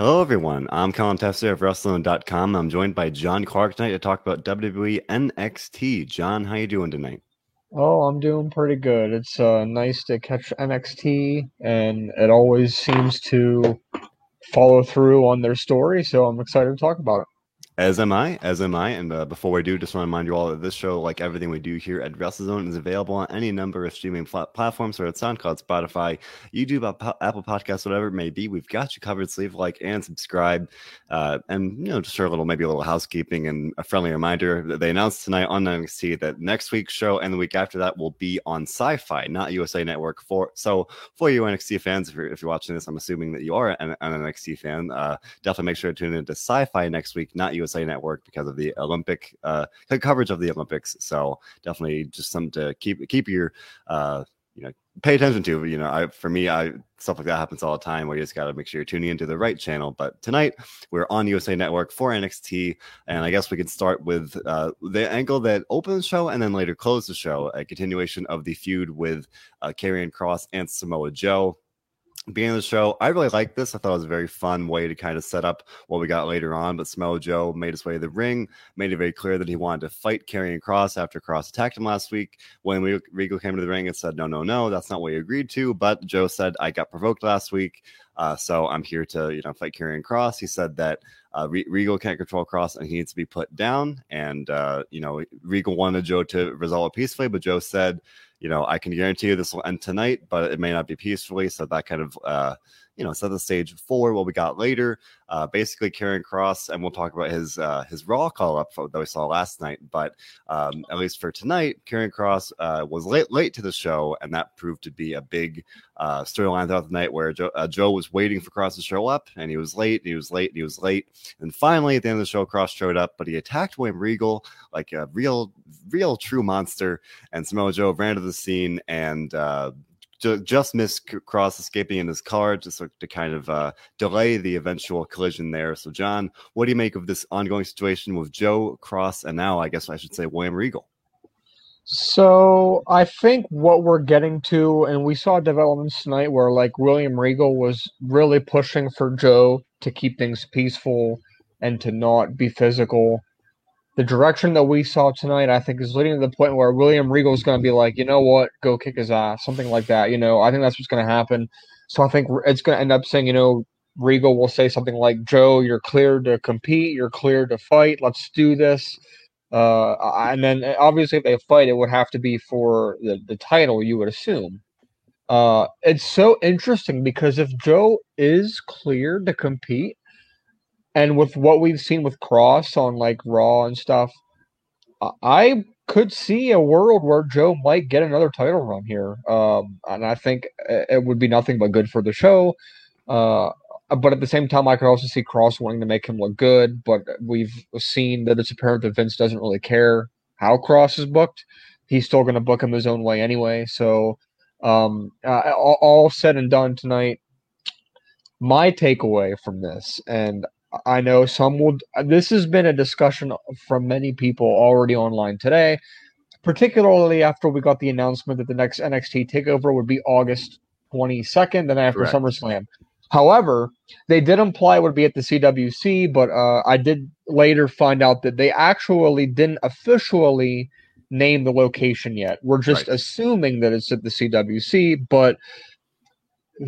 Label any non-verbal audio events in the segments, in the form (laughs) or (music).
Hello, everyone. I'm Colin Tessier of WrestleZone.com. I'm joined by John Clark tonight to talk about WWE NXT. John, how you doing tonight? Oh, I'm doing pretty good. It's uh, nice to catch NXT, and it always seems to follow through on their story. So I'm excited to talk about it. As am I, as am I. And uh, before we do, just want to remind you all that this show, like everything we do here at WrestleZone, is available on any number of streaming pl- platforms, so it's SoundCloud, Spotify, YouTube, Apple Podcasts, whatever it may be. We've got you covered. So leave like and subscribe, uh, and you know, just for a little, maybe a little housekeeping and a friendly reminder that they announced tonight on NXT that next week's show and the week after that will be on Syfy, not USA Network. For so for you NXT fans, if you're if you're watching this, I'm assuming that you are an, an NXT fan. Uh, definitely make sure to tune into Syfy next week, not USA. USA Network because of the Olympic uh, coverage of the Olympics. So definitely just something to keep keep your uh, you know pay attention to. You know, I for me, I stuff like that happens all the time where you just got to make sure you're tuning into the right channel. But tonight we're on USA Network for NXT, and I guess we can start with uh, the angle that opened the show and then later closed the show, a continuation of the feud with uh, Karrion Kross and Samoa Joe beginning of the show. I really like this. I thought it was a very fun way to kind of set up what we got later on. But Samoa Joe made his way to the ring, made it very clear that he wanted to fight Karrion Kross after Kross attacked him last week. When Regal came to the ring and said, no, no, no, that's not what you agreed to. But Joe said, I got provoked last week. Uh, so I'm here to, you know, fight Karrion Kross." He said that uh, Regal can't control Kross and he needs to be put down. And, uh, you know, Regal wanted Joe to resolve it peacefully, but Joe said, you know, I can guarantee you this will end tonight, but it may not be peacefully. So that kind of, uh, you know, set the stage for what we got later. Uh, basically, Karrion Kross, and we'll talk about his uh, his Raw call up that we saw last night. But um, at least for tonight, Karrion Kross uh, was late late to the show, and that proved to be a big uh, storyline throughout the night where Joe, uh, Joe was waiting for Kross to show up, and he was late, and he was late, and he was late, and finally at the end of the show, Kross showed up, but he attacked William Regal like a real, real true monster, and Samoa Joe ran to the scene and uh, just missed Kross escaping in his car just to kind of uh, delay the eventual collision there. So, John, what do you make of this ongoing situation with Joe Kross and now, I guess I should say, William Regal? So, I think what we're getting to, and we saw developments tonight where like William Regal was really pushing for Joe to keep things peaceful and to not be physical the direction that we saw tonight, I think, is leading to the point where William Regal is going to be like, you know what, go kick his ass, something like that. You know, I think that's what's going to happen. So I think it's going to end up saying, you know, Regal will say something like, Joe, you're clear to compete, you're clear to fight, let's do this. Uh, and then obviously, if they fight, it would have to be for the, the title, you would assume. Uh, it's so interesting because if Joe is clear to compete, and with what we've seen with Kross on like Raw and stuff, I could see a world where Joe might get another title run here. Um, and I think it would be nothing but good for the show. Uh, but at the same time, I could also see Kross wanting to make him look good. But we've seen that it's apparent that Vince doesn't really care how Kross is booked. He's still going to book him his own way anyway. So, um, uh, all, all said and done tonight, my takeaway from this, and I know some will. This has been a discussion from many people already online today, particularly after we got the announcement that the next NXT takeover would be August 22nd, then after Correct. SummerSlam. However, they did imply it would be at the CWC, but uh, I did later find out that they actually didn't officially name the location yet. We're just right. assuming that it's at the CWC, but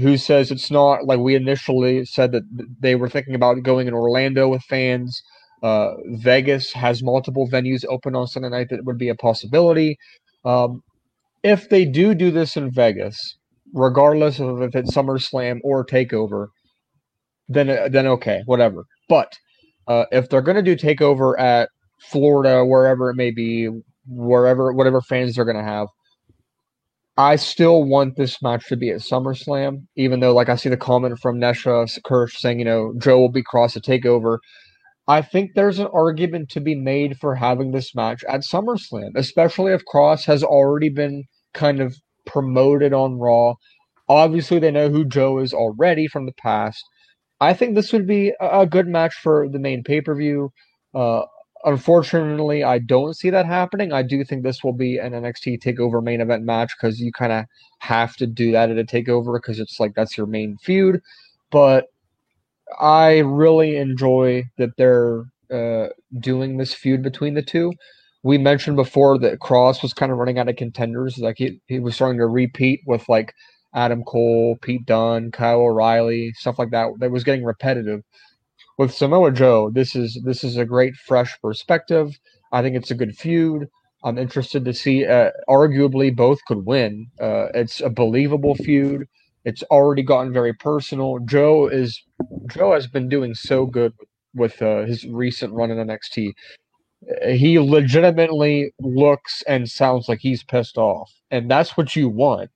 who says it's not like we initially said that they were thinking about going in Orlando with fans. Uh, Vegas has multiple venues open on Sunday night that would be a possibility. Um, if they do do this in Vegas, regardless of if it's SummerSlam or Takeover, then then okay, whatever. But uh, if they're going to do Takeover at Florida, wherever it may be, wherever whatever fans they're going to have, I still want this match to be at SummerSlam, even though, like, I see the comment from Nesha Kirsch saying, you know, Joe will be cross to takeover. I think there's an argument to be made for having this match at SummerSlam, especially if Kross has already been kind of promoted on Raw. Obviously, they know who Joe is already from the past. I think this would be a good match for the main pay per view. Uh, Unfortunately, I don't see that happening. I do think this will be an NXT Takeover main event match because you kind of have to do that at a Takeover because it's like that's your main feud. But I really enjoy that they're uh, doing this feud between the two. We mentioned before that Cross was kind of running out of contenders. Like he, he was starting to repeat with like Adam Cole, Pete Dunne, Kyle O'Reilly, stuff like that. That was getting repetitive. With Samoa Joe, this is this is a great fresh perspective. I think it's a good feud. I'm interested to see. Uh, arguably, both could win. Uh, it's a believable feud. It's already gotten very personal. Joe is Joe has been doing so good with, uh, his recent run in NXT. He legitimately looks and sounds like he's pissed off, and that's what you want.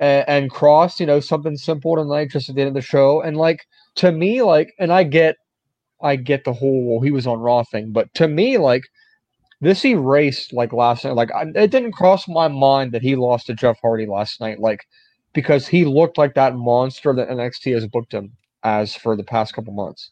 And, and Kross, you know, something simple tonight, just at the end of the show, and like to me, like, and I get, I get the whole well, he was on Raw thing, but to me, like this erased like last night. Like I, it didn't cross my mind that he lost to Jeff Hardy last night. Like because he looked like that monster that NXT has booked him as for the past couple months.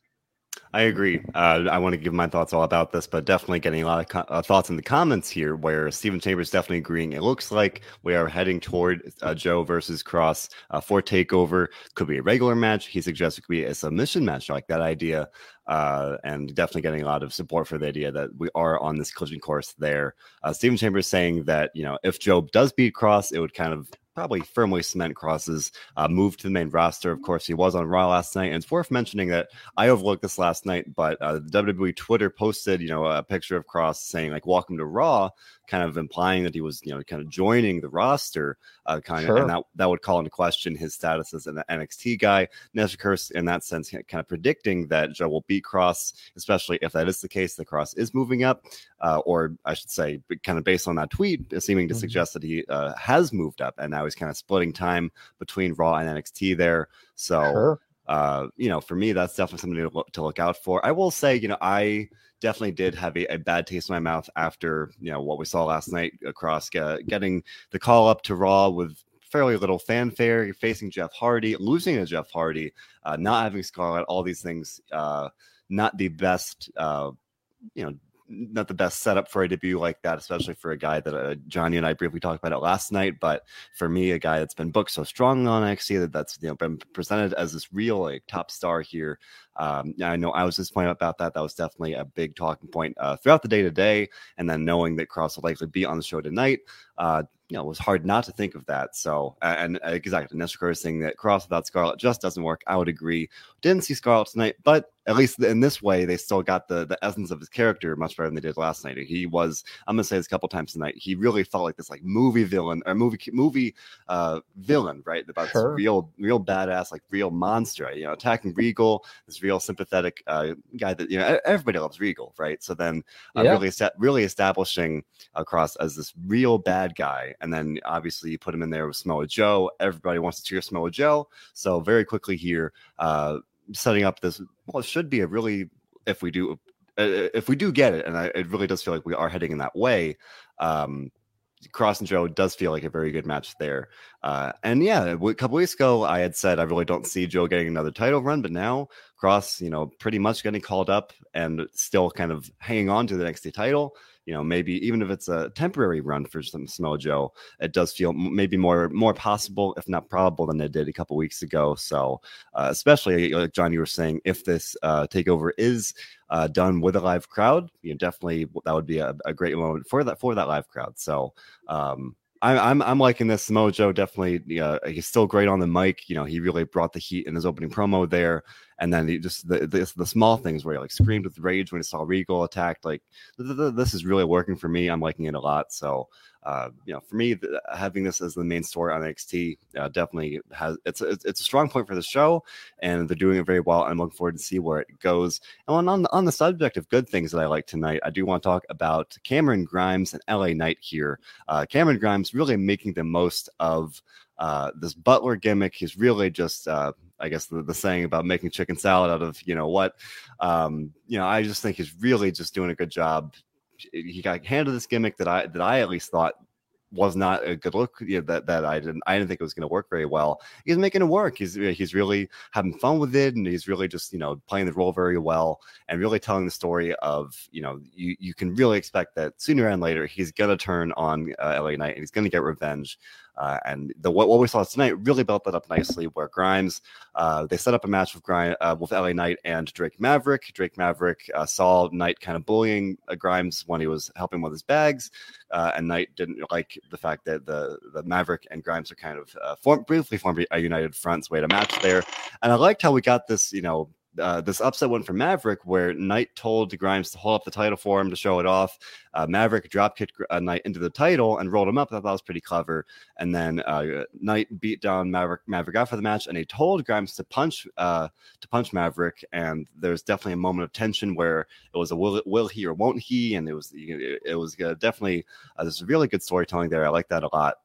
I agree. Uh, I want to give my thoughts all about this, but definitely getting a lot of co- uh, thoughts in the comments here where Stephen Chambers definitely agreeing. It looks like we are heading toward uh, Joe versus Kross uh, for TakeOver. Could be a regular match. He suggests it could be a submission match. Like that idea. Uh, and definitely getting a lot of support for the idea that we are on this collision course there. Uh, Stephen Chambers saying that, you know, if Joe does beat Kross, it would kind of probably firmly cement Kross's uh, move to the main roster. Of course, he was on Raw last night, and it's worth mentioning that I overlooked this last night, but uh, WWE Twitter posted, you know, a picture of Kross saying like "Welcome to Raw," kind of implying that he was, you know, kind of joining the roster, uh, kind sure. of, and that that would call into question his status as an NXT guy. Nestor in that sense, kind of predicting that Joe will beat Kross, especially if that is the case. The Kross is moving up, uh, or I should say, kind of based on that tweet, seeming to mm-hmm. suggest that he uh, has moved up, and now he's kind of splitting time between Raw and NXT there. So. Sure. Uh, you know, for me, that's definitely something to look, to look out for. I will say, you know, I definitely did have a, a, bad taste in my mouth after you know what we saw last night across uh, getting the call up to Raw with fairly little fanfare. Facing Jeff Hardy, losing to Jeff Hardy, uh, not having Scarlett, all these things. Uh, not the best, uh, you know, not the best setup for a debut like that, especially for a guy that uh, Johnny and I briefly talked about it last night. But for me, a guy that's been booked so strong on NXT that that's you know been presented as this real like top star here. Um, I know I was disappointed about that. That was definitely a big talking point uh, throughout the day today, and then knowing that Kross will likely be on the show tonight. Uh, you know, it was hard not to think of that. So, and, and exactly, Nestor Curtis saying that Kross without Scarlett just doesn't work. I would agree. Didn't see Scarlett tonight, but at least in this way, they still got the the essence of his character much better than they did last night. He was, I'm gonna say this a couple times tonight. He really felt like this like movie villain or movie movie uh villain, right? About sure. this real real badass like real monster. You know, attacking Regal, this real sympathetic uh, guy that you know everybody loves Regal, right? So then uh, yeah. really set really establishing across as this real bad guy, and then obviously you put him in there with Samoa Joe. Everybody wants to cheer Samoa Joe. So very quickly here. Uh, setting up this well it should be a really if we do uh, if we do get it and I, it really does feel like we are heading in that way um Kross and Joe does feel like a very good match there. Uh, and yeah, a couple weeks ago, I had said I really don't see Joe getting another title run, but now Kross, you know, pretty much getting called up and still kind of hanging on to the NXT title you know maybe even if it's a temporary run for some Samoa Joe, it does feel maybe more more possible, if not probable, than it did a couple weeks ago. So uh, especially like John, you were saying, if this uh, takeover is uh, done with a live crowd, you know, definitely that would be a, a great moment for that for that live crowd. So um, I'm, I'm liking this. Mojo definitely. Uh, he's still great on the mic. You know, he really brought the heat in his opening promo there. And then he just the, the, the small things where he like screamed with rage when he saw Regal attacked. Like this is really working for me. I'm liking it a lot. So uh, you know, for me, having this as the main story on NXT uh, definitely has it's a, it's a strong point for the show, and they're doing it very well. I'm looking forward to see where it goes. And on the, on the subject of good things that I like tonight, I do want to talk about Cameron Grimes and LA Knight here. Uh, Cameron Grimes really making the most of uh, this Butler gimmick. He's really just uh, I guess the, the saying about making chicken salad out of you know what. Um, you know, I just think he's really just doing a good job he got handed this gimmick that I that I at least thought was not a good look. You know, that that I didn't I didn't think it was going to work very well. He's making it work. He's he's really having fun with it, and he's really just you know playing the role very well, and really telling the story of you know you you can really expect that sooner and later he's going to turn on uh, LA Knight and he's going to get revenge. Uh, and the what, what we saw tonight really built that up nicely. Where Grimes, uh, they set up a match with Grimes uh, with LA Knight and Drake Maverick. Drake Maverick uh, saw Knight kind of bullying uh, Grimes when he was helping with his bags, uh, and Knight didn't like the fact that the the Maverick and Grimes are kind of form, briefly formed a united front. So we had a match there, and I liked how we got this, you know, uh, this upset one for Maverick, where Knight told Grimes to hold up the title for him to show it off. Uh, Maverick drop kicked uh, Knight into the title and rolled him up. I thought that was pretty clever. And then uh, Knight beat down Maverick Maverick after the match, and he told Grimes to punch uh, to punch Maverick. And there's definitely a moment of tension where it was a will will he or won't he, and it was it was uh, definitely uh, there's really good storytelling there. I like that a lot.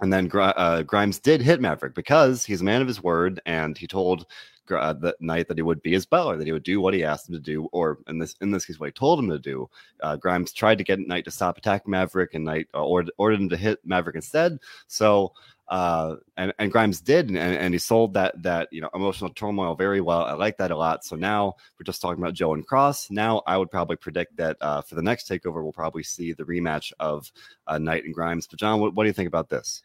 And then uh, Grimes did hit Maverick because he's a man of his word, and he told uh, that night that he would be his butler, that he would do what he asked him to do, or in this in this case, what he told him to do. Uh, Grimes tried to get Knight to stop attacking Maverick, and Knight uh, ordered, ordered him to hit Maverick instead. So, uh, and, and Grimes did, and, and he sold that that you know emotional turmoil very well. I like that a lot. So now we're just talking about Joe and Kross. Now I would probably predict that uh, for the next takeover, we'll probably see the rematch of uh, Knight and Grimes. But John, what, what do you think about this?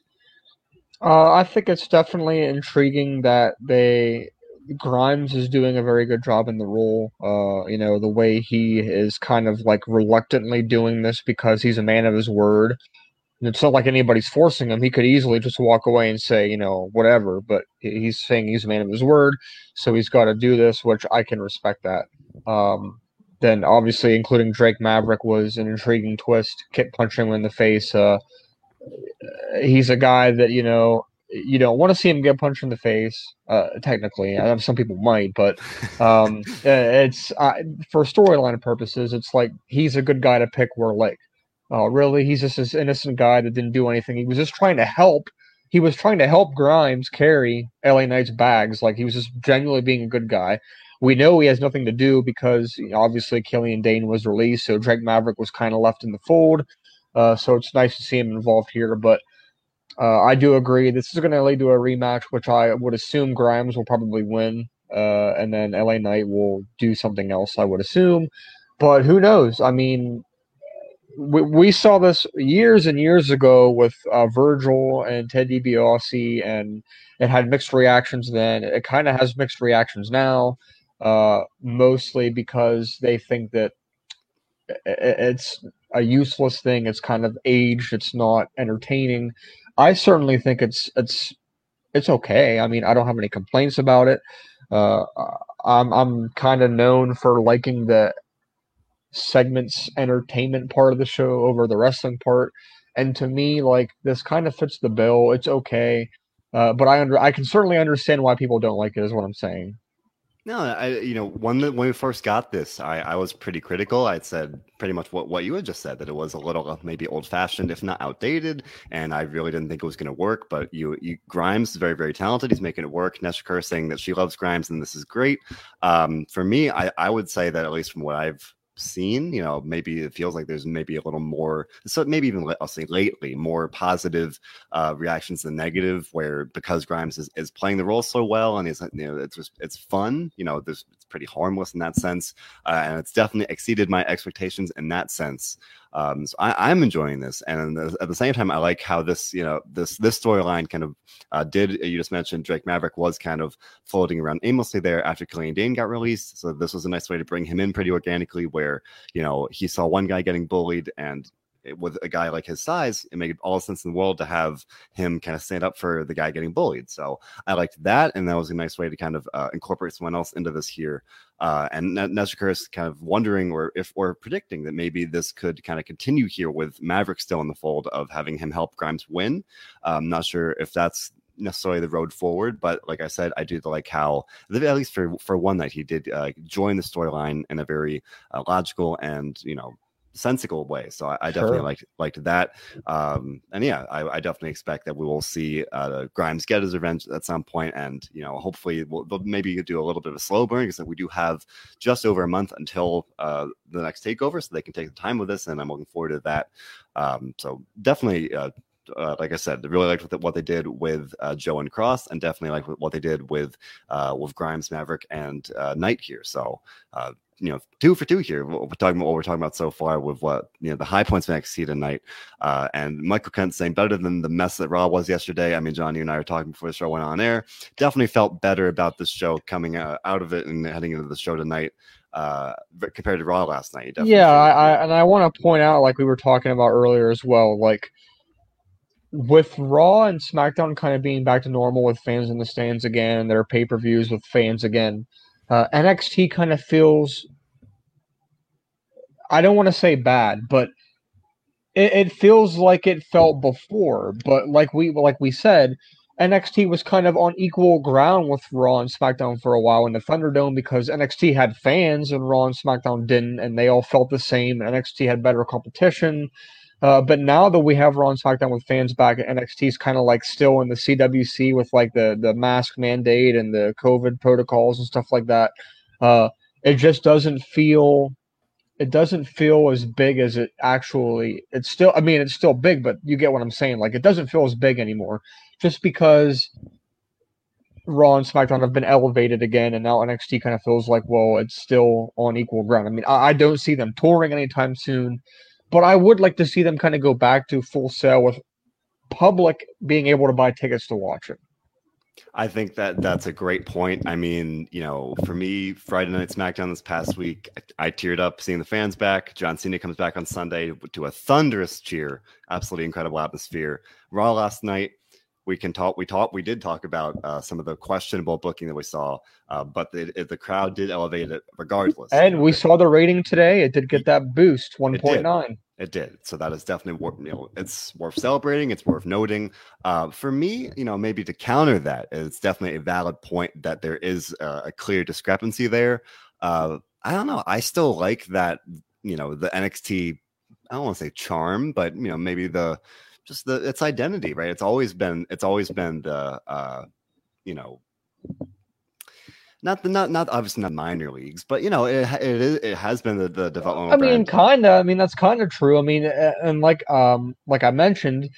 Uh, I think it's definitely intriguing that they Grimes is doing a very good job in the role. Uh, you know, the way he is kind of like reluctantly doing this because he's a man of his word. And it's not like anybody's forcing him. He could easily just walk away and say, you know, whatever. But he's saying he's a man of his word, so he's got to do this, which I can respect that. Um, then obviously, including Drake Maverick was an intriguing twist. Kick punching him in the face. Uh, he's a guy that you know you don't want to see him get punched in the face. Uh, technically, I know some people might, but um, (laughs) it's uh, for storyline purposes. It's like he's a good guy to pick where like, oh, really? He's just this innocent guy that didn't do anything. He was just trying to help. He was trying to help Grimes carry LA Knight's bags. Like he was just genuinely being a good guy. We know he has nothing to do because you know, obviously Killian Dain was released, so Drake Maverick was kind of left in the fold. Uh, so it's nice to see him involved here, but uh, I do agree. This is going to lead to a rematch, which I would assume Grimes will probably win, uh, and then LA Knight will do something else. I would assume, but who knows? I mean, we, we saw this years and years ago with uh, Virgil and Ted DiBiase, and it had mixed reactions then. It kind of has mixed reactions now, uh, mostly because they think that it's a useless thing. It's kind of aged. It's not entertaining. I certainly think it's it's it's okay. I mean, I don't have any complaints about it. Uh, I'm I'm kind of known for liking the segments entertainment part of the show over the wrestling part, and to me, like this kind of fits the bill. It's okay, uh, but I under I can certainly understand why people don't like it. Is what I'm saying. No, I you know when the, when we first got this, I, I was pretty critical. I'd said pretty much what, what you had just said that it was a little uh, maybe old fashioned, if not outdated, and I really didn't think it was going to work. But you, you Grimes is very very talented. He's making it work. Nestor saying that she loves Grimes and this is great. Um, for me, I I would say that at least from what I've seen you know maybe it feels like there's maybe a little more so maybe even i'll say lately more positive uh reactions than negative where because grimes is, is playing the role so well and he's you know it's just it's fun you know there's it's pretty harmless in that sense uh, and it's definitely exceeded my expectations in that sense um, so I, am enjoying this, and at the same time, I like how this, you know, this this storyline kind of uh, did. You just mentioned Drake Maverick was kind of floating around aimlessly there after Killian Dain got released, so this was a nice way to bring him in pretty organically, where you know he saw one guy getting bullied and with a guy like his size, it made all the sense in the world to have him kind of stand up for the guy getting bullied. So I liked that, and that was a nice way to kind of uh, incorporate someone else into this here. Uh, and Nestor is kind of wondering, or if or predicting that maybe this could kind of continue here with Maverick still in the fold of having him help Grimes win. I'm not sure if that's necessarily the road forward, but like I said, I do like how at least for for one night he did uh, join the storyline in a very uh, logical and you know sensible way. So I, I definitely sure. liked liked that. Um, and yeah, I, I, definitely expect that we will see uh, Grimes get his revenge at some point, and you know, hopefully we'll, maybe do a little bit of a slow burn because we do have just over a month until uh, the next takeover, so they can take the time with this, and I'm looking forward to that. Um, so definitely. Uh, uh, like I said, really liked what they did with uh, Joe and Kross, and definitely like what they did with uh, with Grimes, Maverick, and uh, Knight here. So uh, you know, two for two here. We're talking about what we're talking about so far with what you know the high points from NXT tonight, uh, and Michael Kent saying better than the mess that Raw was yesterday. I mean, John, you and I were talking before the show went on air. Definitely felt better about this show coming out, out of it and heading into the show tonight uh, compared to Raw last night. Yeah, I, I, and I want to point out, like we were talking about earlier as well, like with Raw and SmackDown kind of being back to normal with fans in the stands again, their pay per views with fans again. Uh, NXT kind of feels, I don't want to say bad, but it, it feels like it felt before. But like we like we said, NXT was kind of on equal ground with Raw and SmackDown for a while in the Thunderdome because NXT had fans and Raw and SmackDown didn't, and they all felt the same. NXT had better competition. Uh, but now that we have Raw and SmackDown with fans back, NXT is kind of like still in the CWC with like the the mask mandate and the COVID protocols and stuff like that. Uh, it just doesn't feel it doesn't feel as big as it actually it's still i mean it's still big but you get what i'm saying. Like it doesn't feel as big anymore. Just because raw and smackdown have been elevated again and now nxt kind of feels like well it's still on equal ground. I mean i, I don't see them touring anytime soon but i would like to see them kind of go back to full sale with public being able to buy tickets to watch it I think that that's a great point. I mean, you know, for me, Friday Night SmackDown this past week, I, I, teared up seeing the fans back. John Cena comes back on Sunday to a thunderous cheer, absolutely incredible atmosphere. Raw last night, we can talk. We talked. We did talk about uh, some of the questionable booking that we saw, uh, but the, the crowd did elevate it regardless. And we saw the rating today. It did get that boost, one point nine. It did. So that is definitely worth, you know, it's worth celebrating. It's worth noting. Uh, for me, you know, maybe to counter that, it's definitely a valid point that there is a, a clear discrepancy there. Uh, I don't know. I still like that, you know, the NXT, I don't want to say charm, but, you know, maybe the, just the, its identity, right? It's always been, it's always been the, uh, you know, not the not not obviously not minor leagues, but you know it it, is, it has been the, the development. I mean, kind of. I mean, that's kind of true. I mean, and like um like I mentioned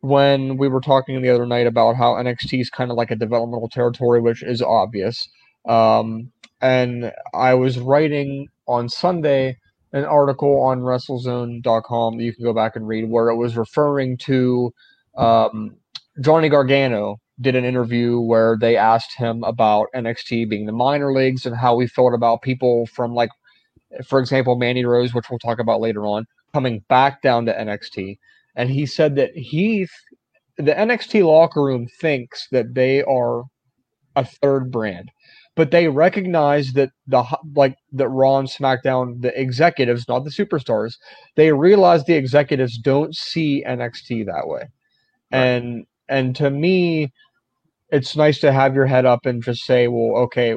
when we were talking the other night about how NXT is kind of like a developmental territory, which is obvious. Um, and I was writing on Sunday an article on WrestleZone.com that you can go back and read, where it was referring to um, Johnny Gargano did an interview where they asked him about NXT being the minor leagues and how he felt about people from like, for example, Mandy Rose, which we'll talk about later on, coming back down to NXT. And he said that he, the NXT locker room thinks that they are a third brand, but they recognize that the like that Raw and SmackDown, the executives, not the superstars, they realize the executives don't see NXT that way. Right. And and to me, it's nice to have your head up and just say, well, okay,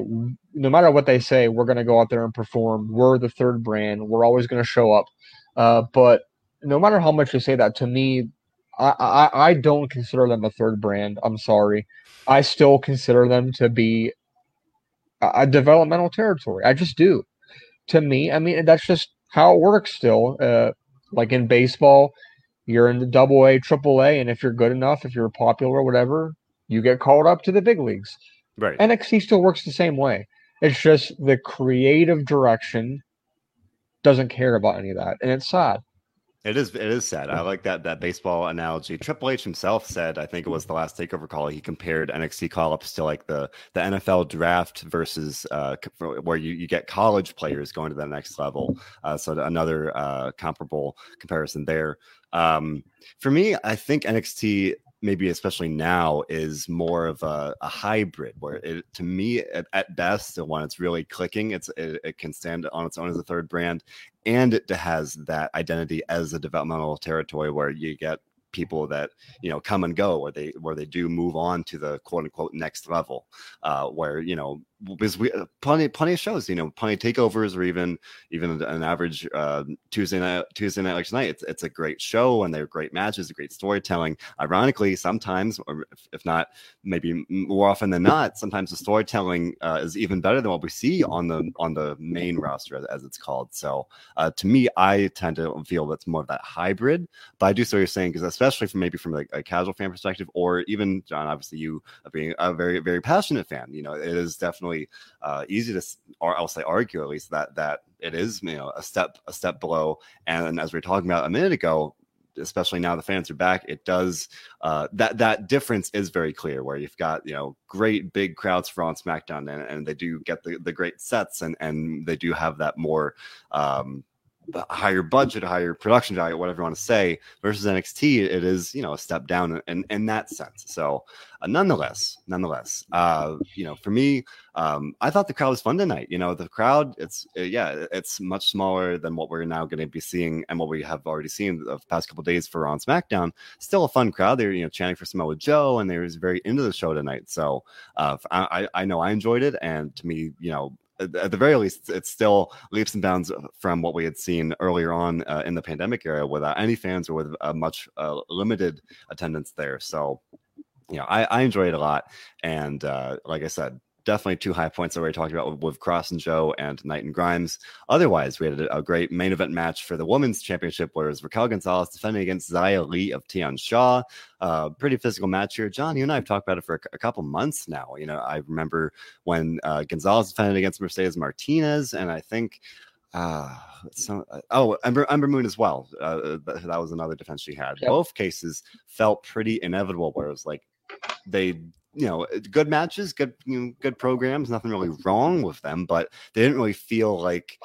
no matter what they say, we're going to go out there and perform. We're the third brand. We're always going to show up. Uh, but no matter how much you say that, to me, I, I, I don't consider them a third brand. I'm sorry. I still consider them to be a, developmental territory. I just do. To me, I mean, that's just how it works still. Uh, like in baseball, you're in the double A, triple A, and if you're good enough, if you're popular, or whatever, you get called up to the big leagues. Right. NXT still works the same way. It's just the creative direction doesn't care about any of that, and it's sad. It is. It is sad. I like that that baseball analogy. Triple H himself said, I think it was the last Takeover call. He compared NXT call ups to like the the NFL draft versus uh, where you, you get college players going to the next level. Uh, so another uh, comparable comparison there. Um, for me, I think NXT maybe especially now is more of a, a hybrid where it to me at, at, best when it's really clicking it's it, it, can stand on its own as a third brand and it has that identity as a developmental territory where you get people that you know come and go where they where they do move on to the quote unquote next level uh, where you know because we uh, plenty plenty of shows, you know, plenty of takeovers or even even an average uh, Tuesday night Tuesday night like tonight. It's it's a great show and they're great matches, great storytelling. Ironically, sometimes or if, not maybe more often than not, sometimes the storytelling uh, is even better than what we see on the on the main roster as, as it's called. So uh, to me, I tend to feel that's more of that hybrid. But I do see what you're saying because especially from maybe from like a casual fan perspective, or even John, obviously you being a very very passionate fan, you know, it is definitely uh, easy to, or I'll say, argue at least that that it is you know a step a step below. And as we were talking about a minute ago, especially now the fans are back, it does uh, that that difference is very clear. Where you've got you know great big crowds for on SmackDown, and, and they do get the, the great sets, and and they do have that more um, higher budget, higher production value, whatever you want to say, versus NXT, it is you know a step down in in that sense. So, uh, nonetheless, nonetheless, uh, you know, for me, um, I thought the crowd was fun tonight. You know, the crowd, it's uh, yeah, it's much smaller than what we're now going to be seeing and what we have already seen the past couple days for on SmackDown. Still a fun crowd. They're you know chanting for Samoa Joe, and they was very into the show tonight. So, uh, I I know I enjoyed it, and to me, you know, at the very least, it's still leaps and bounds from what we had seen earlier on uh, in the pandemic era without any fans or with a much uh, limited attendance there. So, you know, I, I enjoyed it a lot. And uh, like I said, definitely two high points that we talked about with, with Kross and Joe and Knight and Grimes. Otherwise, we had a, a, great main event match for the women's championship, where it was Raquel Gonzalez defending against Xia Li of Tian Sha. Uh, pretty physical match here. John, you and I have talked about it for a, a couple months now. You know, I remember when uh, Gonzalez defended against Mercedes Martinez, and I think. Uh, some, uh, oh, Ember, Ember Moon as well. Uh, that, that was another defense she had. Yep. Both cases felt pretty inevitable, where it was like they you know good matches good you know, good programs nothing really wrong with them but they didn't really feel like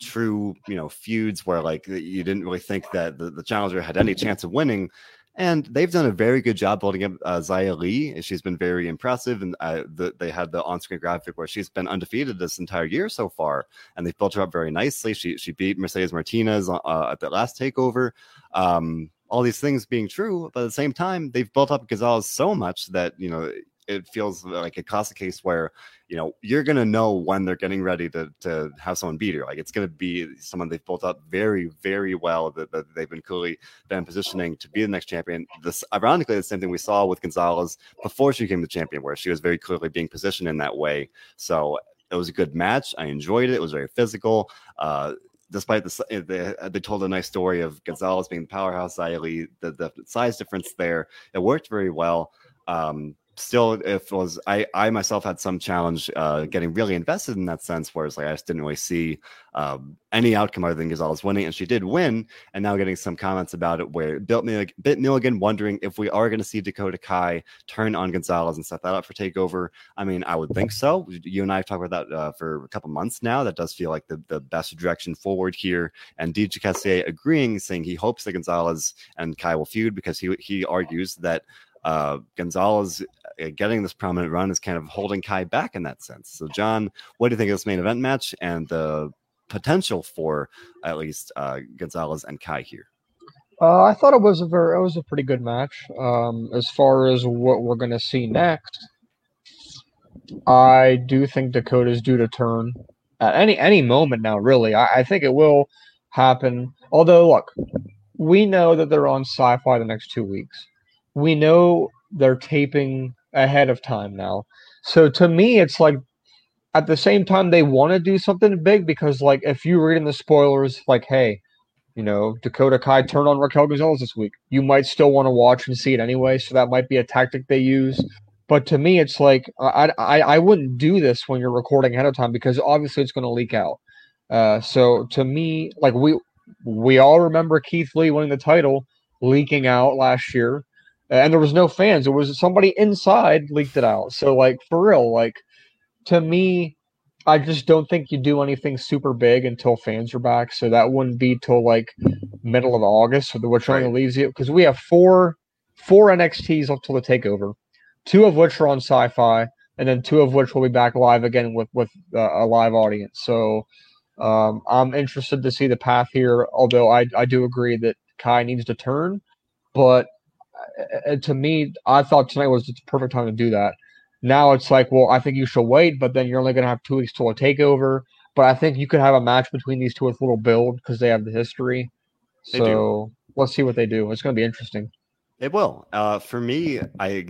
true you know feuds where like you didn't really think that the, the challenger had any chance of winning and they've done a very good job building up uh, Xia Li. She's been very impressive, and uh, the, they had the on-screen graphic where she's been undefeated this entire year so far, and they've built her up very nicely. She she beat Mercedes Martinez uh, at the last takeover. Um, all these things being true, but at the same time, they've built up Gonzalez so much that you know it feels like a classic case where you know you're gonna know when they're getting ready to to have someone beat her. Like it's gonna be someone they've built up very very well that, that they've been clearly been positioning to be the next champion. This ironically the same thing we saw with Gonzalez before she became the champion, where she was very clearly being positioned in that way. So it was a good match. I enjoyed it. It was very physical. Uh, despite the they, they told a nice story of Gonzalez being the powerhouse, Xia the, the size difference there, it worked very well. Um, still if it was i i myself had some challenge uh getting really invested in that sense whereas like i just didn't really see um any outcome other than gonzalez winning and she did win. And now getting some comments about it where built me like bit milligan wondering if we are going to see dakota kai turn on gonzalez and set that up for takeover. I mean i would think so. You and i have talked about that uh, for a couple months now. That does feel like the, the best direction forward here. And dj Cassier agreeing saying he hopes that gonzalez and kai will feud because he he argues that uh, Gonzalez uh, getting this prominent run is kind of holding Kai back in that sense. So, John, what do you think of this main event match and the potential for at least uh, Gonzalez and Kai here? Uh, I thought it was a very, it was a pretty good match. Um, as far as what we're going to see next, I do think Dakota's due to turn at any any moment now. Really, I, I think it will happen. Although, look, we know that they're on Syfy the next two weeks we know they're taping ahead of time now. So to me, it's like at the same time they want to do something big because like if you read in the spoilers, like hey, you know Dakota Kai turned on Raquel Gonzalez this week, you might still want to watch and see it anyway. So that might be a tactic they use. But to me, it's like I I, I wouldn't do this when you're recording ahead of time because obviously it's going to leak out. Uh, so to me, like we we all remember Keith Lee winning the title leaking out last year and there was no fans. It was somebody inside leaked it out. So like for real, like to me, I just don't think you do anything super big until fans are back. So that wouldn't be till like middle of August, So which only leaves you because we have four four NXTs up till the takeover, two of which are on Syfy, and then two of which will be back live again with with uh, a live audience. So um, I'm interested to see the path here. Although I I do agree that Kai needs to turn, but uh, to me, I thought tonight was the perfect time to do that. Now it's like, well, I think you should wait, but then you're only going to have two weeks till a takeover. But I think you could have a match between these two with a little build because they have the history. They so do. let's see what they do. It's going to be interesting. It will. Uh, for me, I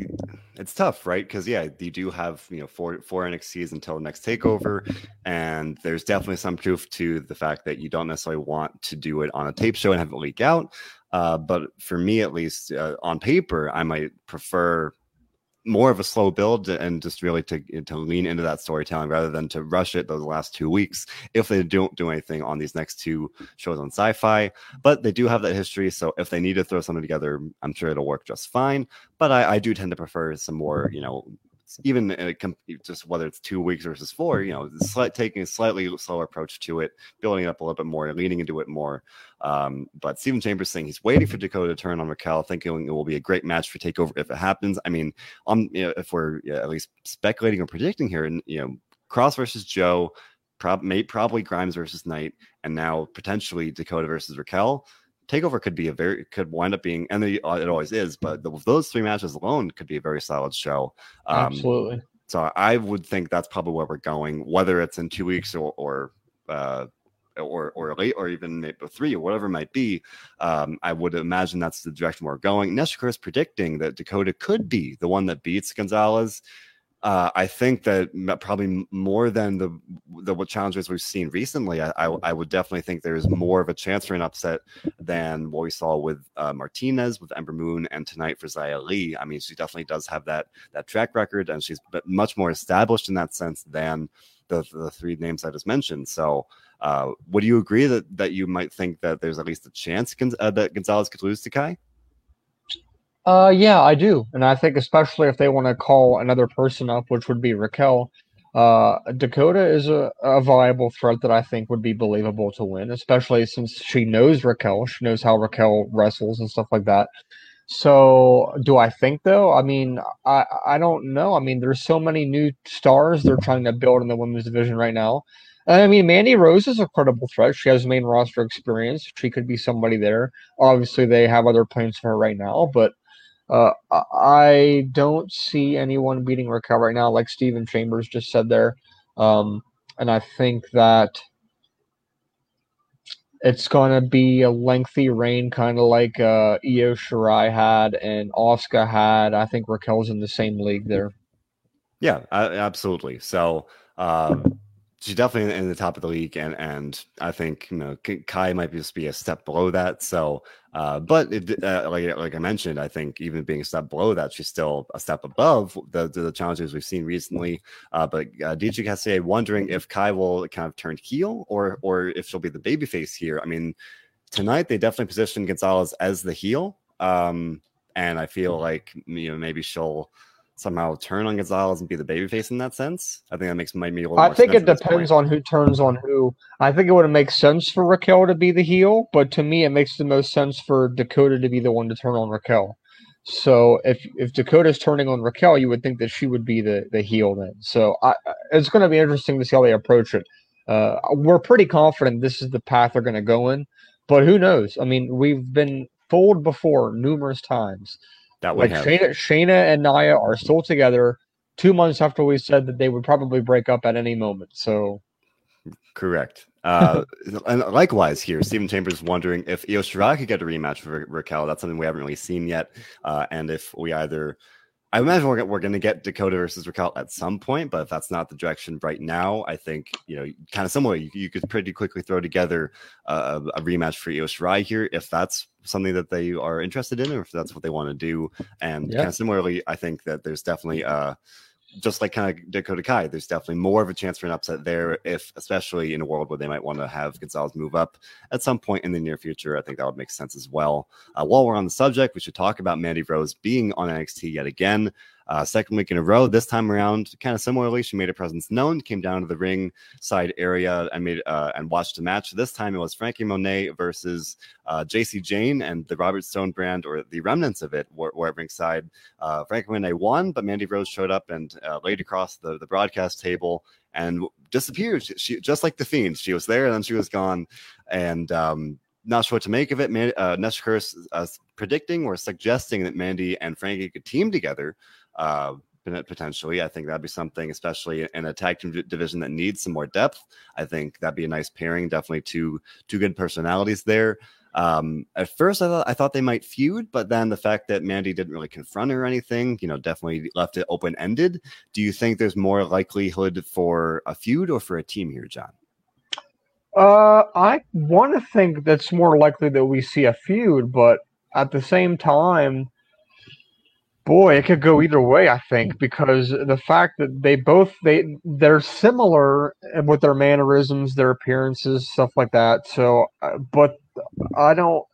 it's tough, right? Because yeah, you do have you know four four NXTs until next takeover, and there's definitely some truth to the fact that you don't necessarily want to do it on a tape show and have it leak out. Uh, but for me, at least uh, on paper, I might prefer more of a slow build and just really to to lean into that storytelling rather than to rush it those last two weeks if they don't do anything on these next two shows on Syfy. But they do have that history so if they need to throw something together i'm sure it'll work just fine. But i, I do tend to prefer some more you know even uh, just whether it's two weeks versus four, you know, slight, taking a slightly slower approach to it, building it up a little bit more, leaning into it more. Um, but Stephen Chambers saying he's waiting for Dakota to turn on Raquel, thinking it will be a great match for Takeover if it happens. I mean, um, you know, if we're at least speculating or predicting here, and you know, Kross versus Joe, prob- may, probably Grimes versus Knight, and now potentially Dakota versus Raquel Takeover could be a very could wind up being, and it always is, but the, those three matches alone could be a very solid show. Um, Absolutely. So I would think that's probably where we're going, whether it's in two weeks or or uh, or or late or even maybe three or whatever it might be. Um, I would imagine that's the direction we're going. Neshikar is predicting that Dakota could be the one that beats Gonzalez. Uh, I think that probably more than the the what challenges we've seen recently, I, I, I, would definitely think there's more of a chance for an upset than what we saw with uh, Martinez, with Ember Moon, and tonight for Xia Li. I mean, she definitely does have that that track record, and she's much more established in that sense than the the three names I just mentioned. So, uh, would you agree that that you might think that there's at least a chance uh, that Gonzalez could lose to Kai? Uh, yeah, I do, and I think especially if they want to call another person up, which would be Raquel. Uh, Dakota is a, a viable threat that I think would be believable to win, especially since she knows Raquel. She knows how Raquel wrestles and stuff like that. So, do I think though? I mean, I I don't know. I mean, there's so many new stars they're trying to build in the women's division right now. I mean, Mandy Rose is a credible threat. She has main roster experience. She could be somebody there. Obviously, they have other plans for her right now, but uh, I don't see anyone beating Raquel right now, like Stephen Chambers just said there. Um, and I think that it's going to be a lengthy reign, kind of like uh, Io Shirai had and Asuka had. I think Raquel's in the same league there. Yeah, absolutely. So, um, she's definitely in the top of the league, and and I think you know Kai might just be a step below that. So, uh, but it, uh, like like I mentioned, I think even being a step below that, she's still a step above the the, the challenges we've seen recently. Uh, but uh, DJ Cassier wondering if Kai will kind of turn heel or or if she'll be the babyface here. I mean, tonight they definitely positioned Gonzalez as the heel, um, and I feel like you know maybe she'll somehow turn on Gonzalez and be the babyface in that sense. I think that makes might be a little. I think it depends on who turns on who. I think it would make sense for Raquel to be the heel, but to me, it makes the most sense for Dakota to be the one to turn on Raquel. So if if Dakota's turning on Raquel, you would think that she would be the the heel then. So I, it's going to be interesting to see how they approach it. Uh, we're pretty confident this is the path they're going to go in, but who knows? I mean, we've been fooled before numerous times. That would like have. Shayna, Shayna and Nia are still together two months after we said that they would probably break up at any moment. So correct. Uh, (laughs) and likewise here, Stephen Chambers wondering if Io Shirai could get a rematch with Raquel. That's something we haven't really seen yet. Uh, and if we either I imagine we're, we're going to get Dakota versus Raquel at some point, but if that's not the direction right now, I think you know, kind of similar. You, you could pretty quickly throw together a, a rematch for Io Shirai here if that's something that they are interested in, or if that's what they want to do. And yeah. kind of similarly, I think that there's definitely uh, just like kind of Dakota Kai, there's definitely more of a chance for an upset there, if especially in a world where they might want to have Gonzalez move up at some point in the near future. I think that would make sense as well. Uh, while we're on the subject, we should talk about Mandy Rose being on NXT yet again. Uh, second week in a row. This time around, kind of similarly, she made her presence known, came down to the ring side area and made uh, and watched a match. This time it was Franky Monet versus uh, Jacy Jayne and the Robert Stone brand, or the remnants of it, were, were at ringside. Uh, Franky Monet won, but Mandy Rose showed up and uh, laid across the, the broadcast table and disappeared. She, she, just like the fiend, she was there and then she was gone. And um, not sure what to make of it. Man, uh, Nesh uh, predicting or suggesting that Mandy and Frankie could team together uh, potentially. I think that'd be something, especially in a tag team division that needs some more depth. I think that'd be a nice pairing. Definitely two two good personalities there. Um, at first, I thought I thought they might feud, but then the fact that Mandy didn't really confront her or anything, you know, definitely left it open ended. Do you think there's more likelihood for a feud or for a team here, John? Uh, I want to think that's more likely that we see a feud, but at the same time, boy, it could go either way. I think because the fact that they both they they're similar with their mannerisms, their appearances, stuff like that. So, uh, but I don't.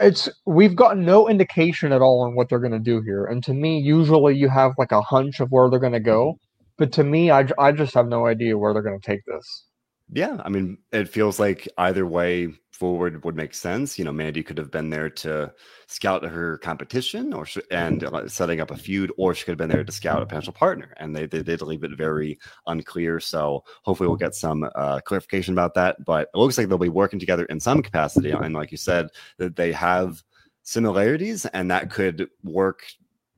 It's we've got no indication at all on what they're going to do here, and to me, usually you have like a hunch of where they're going to go, but to me, I I just have no idea where they're going to take this. Yeah, I mean, it feels like either way forward would make sense. You know, Mandy could have been there to scout her competition, or and uh, setting up a feud, or she could have been there to scout a potential partner. And they, they did leave it very unclear. So hopefully, we'll get some uh, clarification about that. But it looks like they'll be working together in some capacity. And like you said, that they have similarities, and that could work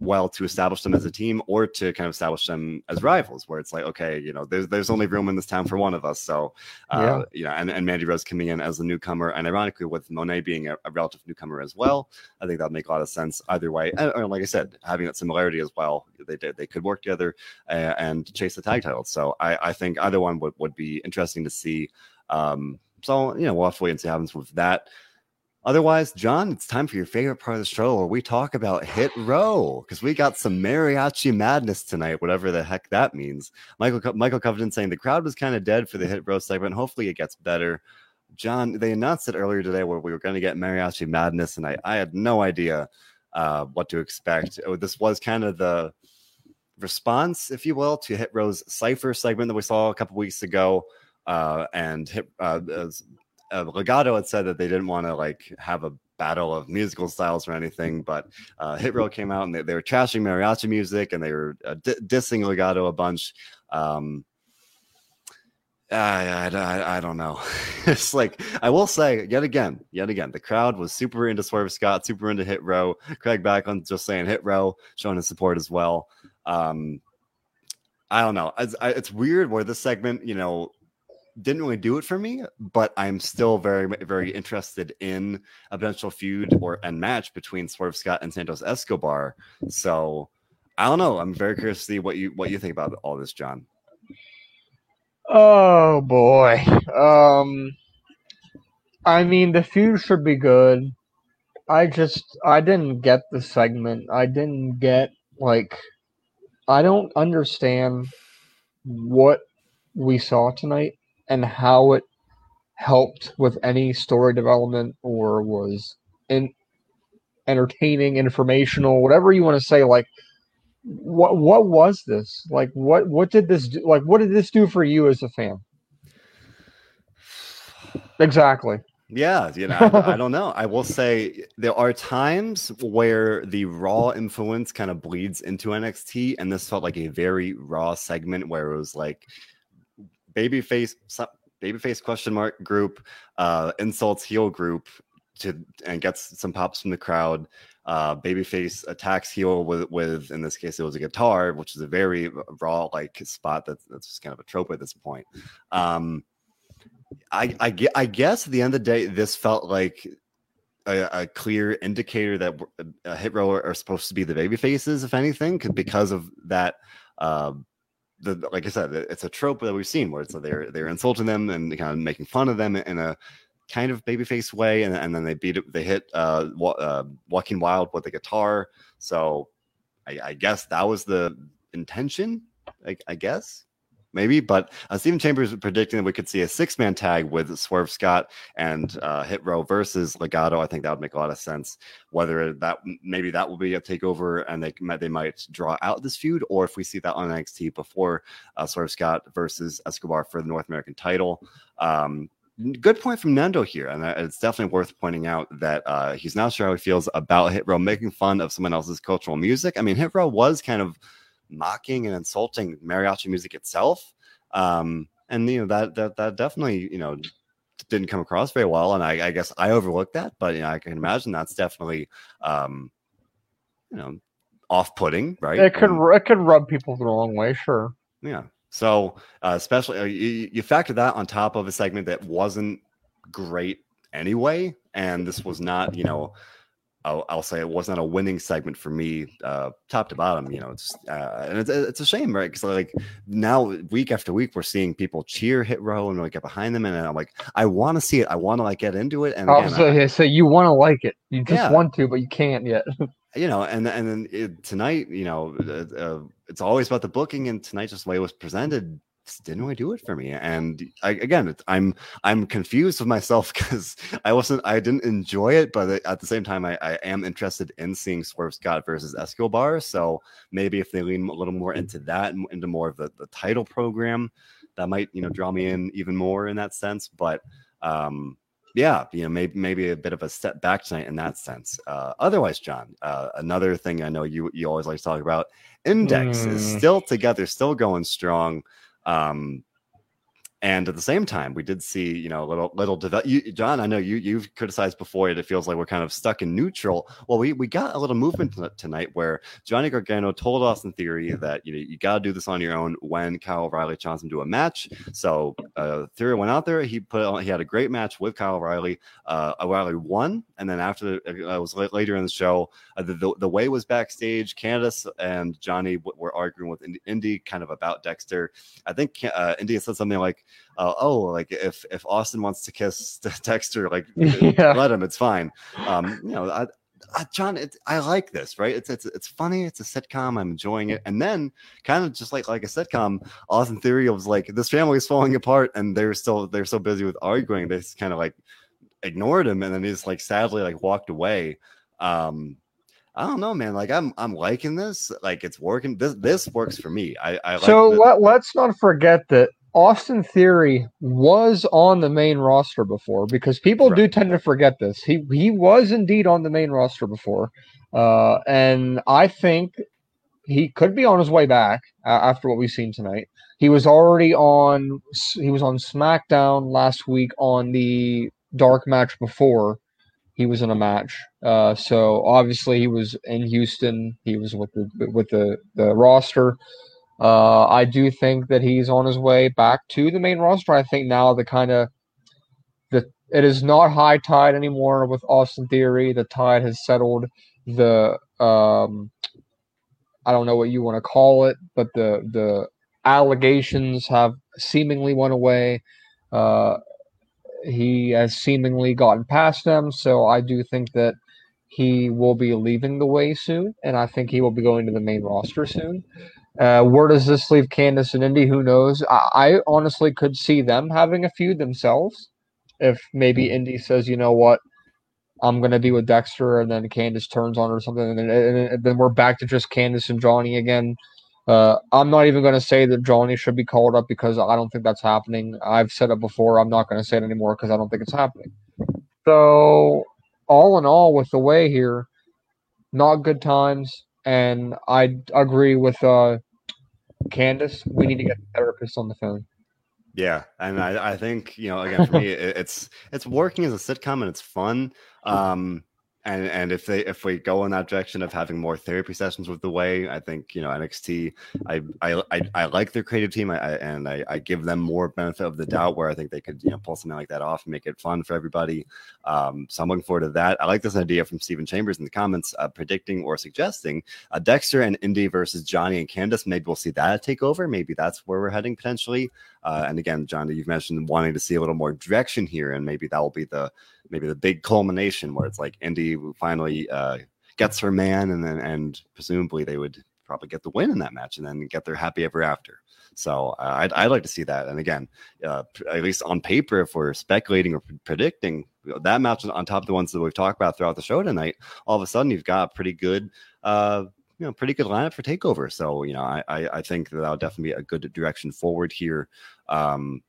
well to establish them as a team or to kind of establish them as rivals where it's like okay you know there's there's only room in this town for one of us. So uh, yeah. you know and, and mandy rose coming in as a newcomer and ironically with monet being a, a relative newcomer as well i think that'll make a lot of sense either way. And, and like i said having that similarity as well they did they could work together uh, and chase the tag titles. So i i think either one would, would be interesting to see. Um so you know we'll have to wait and see what happens with that Otherwise, John, it's time for your favorite part of the show where we talk about Hit Row because we got some mariachi madness tonight, whatever the heck that means. Michael Michael Covington saying the crowd was kind of dead for the Hit Row segment. Hopefully, it gets better. John, they announced it earlier today where we were going to get mariachi madness, and I, I had no idea uh, what to expect. Oh, this was kind of the response, if you will, to Hit Row's Cipher segment that we saw a couple weeks ago. Uh, and Hit, uh, uh, Legado had said that they didn't want to like have a battle of musical styles or anything, but uh, Hit Row came out and they, they were trashing mariachi music and they were uh, d- dissing Legado a bunch. Um, I, I, I don't know. (laughs) it's like I will say yet again, yet again, the crowd was super into Swerve Scott, super into Hit Row. Craig Backlund just saying Hit Row, showing his support as well. Um, I don't know. It's, it's weird where this segment, you know, didn't really do it for me, but I'm still very, very interested in a potential feud or and match between Swerve Scott and Santos Escobar. So I don't know. I'm very curious to see what you what you think about all this, John. Oh boy. Um I mean the feud should be good. I just I didn't get the segment. I didn't get like I don't understand what we saw tonight and how it helped with any story development or was in entertaining, informational, whatever you want to say. Like, what what was this? Like, what what did this do? Like, what did this do for you as a fan? Exactly. Yeah, you know, I, I, don't know. I will say there are times where the raw influence kind of bleeds into NXT, and this felt like a very raw segment where it was like babyface babyface question mark group uh insults heel group to and gets some pops from the crowd. Uh babyface attacks heel with with in this case it was a guitar which is a very raw like spot that's that's just kind of a trope at this point. Um i i, I guess at the end of the day this felt like a, a, clear indicator that a hit row are, supposed to be the baby faces, if anything, because of that um, the like I said, it's a trope that we've seen where it's they're they're insulting them and kind of making fun of them in a kind of babyface way, and, and then they beat it, they hit uh, uh, Joaquin Wilde with the guitar. So I, I guess that was the intention. I, I guess maybe. But uh, Stephen Chambers predicting that we could see a six man tag with Swerve Scott and uh, Hit Row versus Legado. I think that would make a lot of sense. Whether that maybe that will be a takeover and they they might draw out this feud, or if we see that on NXT before uh, Swerve Scott versus Escobar for the North American title. Um, good point from Nando here, and uh, it's definitely worth pointing out that uh, he's not sure how he feels about Hit Row making fun of someone else's cultural music. I mean, Hit Row was kind of mocking and insulting mariachi music itself. Um, and you know that that that definitely you know didn't come across very well, and I, I guess I overlooked that. But you know, I can imagine that's definitely um, you know off-putting, right? It could And- it could rub people the wrong way, sure. yeah. So, uh, especially uh, you, you factor that on top of a segment that wasn't great anyway, and this was not, you know, I'll, I'll say it was not a winning segment for me, uh, top to bottom. You know, it's uh, and it's, it's a shame, right? Because like now, week after week, we're seeing people cheer Hit Row and like get behind them, and I'm like, I want to see it. I want to like get into it, and again, I- Also, so you want to like it, you just Yeah. want to, but you can't yet. (laughs) you know, and and then it, tonight, you know, uh, uh, it's always about the booking, and tonight just the way it was presented just didn't really do it for me. And I, again, it's, I'm I'm confused with myself (laughs) because I wasn't, I didn't enjoy it, but at the same time, I, I am interested in seeing Swerve Scott versus Escobar. So maybe if they lean a little more into that, and into more of the the title program, that might you know draw me in even more in that sense. But um yeah, you know, maybe maybe a bit of a step back tonight in that sense. Uh, otherwise, John, uh, another thing I know you you always like to talk about, Index is Mm. still together, still going strong. Um, and at the same time, we did see, you know, a little little develop. John, I know you you've criticized before it. It feels like we're kind of stuck in neutral. Well, we we got a little movement tonight where Johnny Gargano told Austin Theory that you know you got to do this on your own when Kyle O'Reilly challenged him to a match. So uh, Theory went out there. He put on, he had a great match with Kyle O'Reilly. Uh, O'Reilly won, and then after the, uh, it was later in the show, uh, the, the the way was backstage. Candice and Johnny were arguing with Indi, Indi kind of about Dexter. I think uh, Indi said something like, uh, "Oh, like if if Austin wants to kiss (laughs) Dexter, like (laughs) Yeah. let him. It's fine." Um, you know, I, I, John, it, I like this, right? It's it's it's funny. It's a sitcom. I'm enjoying it. And then, kind of just like like a sitcom, Austin Theory was like, "This family is falling apart," and they're still they're so busy with arguing, they just kind of like ignored him, and then he just like sadly like walked away. Um, I don't know, man. Like I'm I'm liking this. Like it's working. This this works for me. I I like so let, let's not forget that Austin Theory was on the main roster before because people do tend to forget this. He he was indeed on the main roster before, uh, and I think he could be on his way back uh, after what we've seen tonight. He was already on he was on SmackDown last week on the dark match before he was in a match. Uh, so obviously he was in Houston. He was with the with the the roster. Uh, I do think that he's on his way back to the main roster. I think now the kind of the it is not high tide anymore with Austin Theory. The tide has settled. The um, I don't know what you want to call it, but the the allegations have seemingly went away. Uh, he has seemingly gotten past them, so I do think that he will be leaving the way soon, and I think he will be going to the main roster soon. Uh, where does this leave Candice and Indi? Who knows? I, I honestly could see them having a feud themselves. If maybe Indi says, you know what, I'm gonna be with Dexter, and then Candice turns on her or something, and then, and then we're back to just Candice and Johnny again. Uh, I'm not even gonna say that Johnny should be called up because I don't think that's happening. I've said it before. I'm not gonna say it anymore because I don't think it's happening. So, all in all, with the way here, not good times, and I agree with uh, Candice. We need to get a therapist on the phone. Yeah, and I, I think you know again for me (laughs) it, it's it's working as a sitcom and it's fun. Um, and and if they if we go in that direction of having more therapy sessions with the way, I think you know NXT. I I I, I like their creative team, I, I, and I, I give them more benefit of the doubt where I think they could you know pull something like that off and make it fun for everybody. Um, so I'm looking forward to that. I like this idea from Stephen Chambers in the comments, uh, predicting or suggesting uh, Dexter and Indi versus Johnny and Candice. Maybe we'll see that take over. Maybe that's where we're heading potentially. Uh, and again, Johnny, you've mentioned wanting to see a little more direction here, and maybe that will be the maybe the big culmination where it's like Indi finally uh, gets her man, and then and presumably they would probably get the win in that match, and then get their happy ever after. So uh, I'd, I'd like to see that. And again, uh, at least on paper, if we're speculating or predicting that match on top of the ones that we've talked about throughout the show tonight, all of a sudden you've got pretty good. Uh, you know, pretty good lineup for takeover. So, you know, I, I, I think that that'll definitely be a good direction forward here. Um,